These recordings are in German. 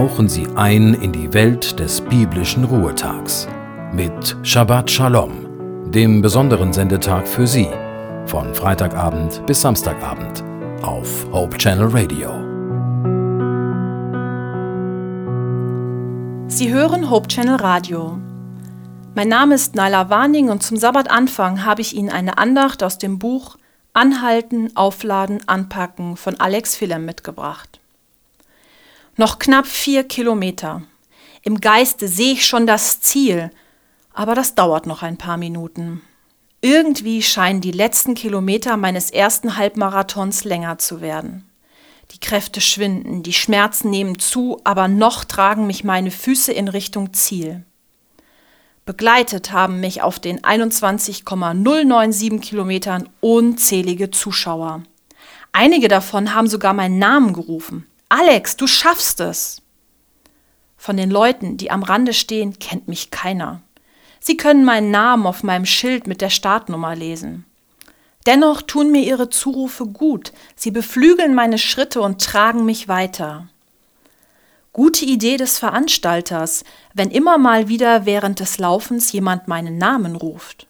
tauchen Sie ein in die Welt des biblischen Ruhetags mit Shabbat Shalom, dem besonderen Sendetag für Sie, von Freitagabend bis Samstagabend auf Hope Channel Radio. Sie hören Hope Channel Radio. Mein Name ist Naila Warning und zum Sabbatanfang habe ich Ihnen eine Andacht aus dem Buch Anhalten, Aufladen, Anpacken von Alex Philem mitgebracht. Noch knapp vier Kilometer. Im Geiste sehe ich schon das Ziel, aber das dauert noch ein paar Minuten. Irgendwie scheinen die letzten Kilometer meines ersten Halbmarathons länger zu werden. Die Kräfte schwinden, die Schmerzen nehmen zu, aber noch tragen mich meine Füße in Richtung Ziel. Begleitet haben mich auf den 21,097 Kilometern unzählige Zuschauer. Einige davon haben sogar meinen Namen gerufen. Alex, du schaffst es. Von den Leuten, die am Rande stehen, kennt mich keiner. Sie können meinen Namen auf meinem Schild mit der Startnummer lesen. Dennoch tun mir ihre Zurufe gut, sie beflügeln meine Schritte und tragen mich weiter. Gute Idee des Veranstalters, wenn immer mal wieder während des Laufens jemand meinen Namen ruft.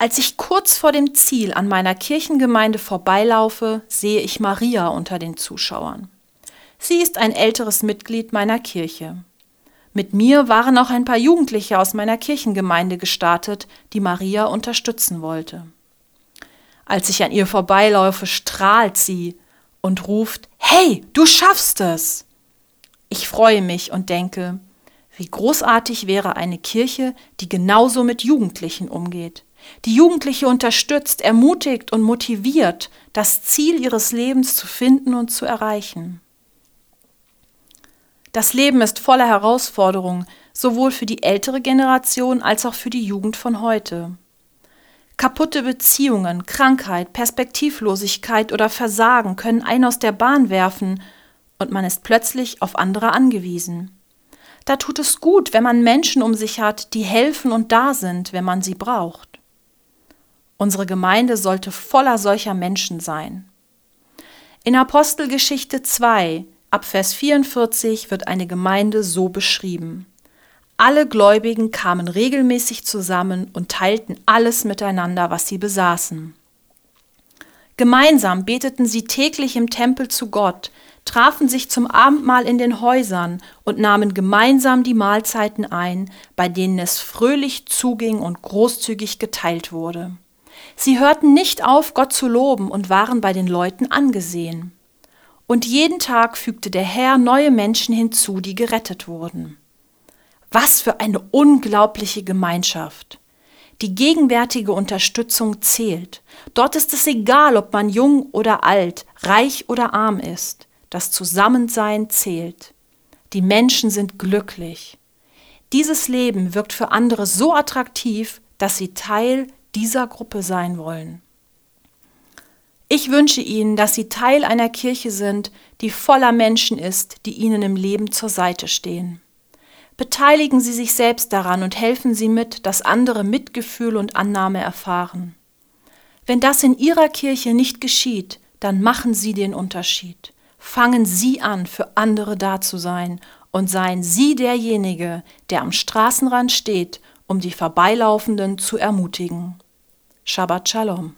Als ich kurz vor dem Ziel an meiner Kirchengemeinde vorbeilaufe, sehe ich Maria unter den Zuschauern. Sie ist ein älteres Mitglied meiner Kirche. Mit mir waren auch ein paar Jugendliche aus meiner Kirchengemeinde gestartet, die Maria unterstützen wollte. Als ich an ihr vorbeilaufe, strahlt sie und ruft Hey, du schaffst es. Ich freue mich und denke, wie großartig wäre eine Kirche, die genauso mit Jugendlichen umgeht die Jugendliche unterstützt, ermutigt und motiviert, das Ziel ihres Lebens zu finden und zu erreichen. Das Leben ist voller Herausforderungen, sowohl für die ältere Generation als auch für die Jugend von heute. Kaputte Beziehungen, Krankheit, Perspektivlosigkeit oder Versagen können einen aus der Bahn werfen und man ist plötzlich auf andere angewiesen. Da tut es gut, wenn man Menschen um sich hat, die helfen und da sind, wenn man sie braucht. Unsere Gemeinde sollte voller solcher Menschen sein. In Apostelgeschichte 2, ab Vers 44 wird eine Gemeinde so beschrieben. Alle Gläubigen kamen regelmäßig zusammen und teilten alles miteinander, was sie besaßen. Gemeinsam beteten sie täglich im Tempel zu Gott, trafen sich zum Abendmahl in den Häusern und nahmen gemeinsam die Mahlzeiten ein, bei denen es fröhlich zuging und großzügig geteilt wurde. Sie hörten nicht auf, Gott zu loben und waren bei den Leuten angesehen. Und jeden Tag fügte der Herr neue Menschen hinzu, die gerettet wurden. Was für eine unglaubliche Gemeinschaft. Die gegenwärtige Unterstützung zählt. Dort ist es egal, ob man jung oder alt, reich oder arm ist. Das Zusammensein zählt. Die Menschen sind glücklich. Dieses Leben wirkt für andere so attraktiv, dass sie Teil dieser Gruppe sein wollen. Ich wünsche Ihnen, dass Sie Teil einer Kirche sind, die voller Menschen ist, die Ihnen im Leben zur Seite stehen. Beteiligen Sie sich selbst daran und helfen Sie mit, dass andere Mitgefühl und Annahme erfahren. Wenn das in Ihrer Kirche nicht geschieht, dann machen Sie den Unterschied. Fangen Sie an, für andere da zu sein und seien Sie derjenige, der am Straßenrand steht um die Vorbeilaufenden zu ermutigen. Shabbat Shalom.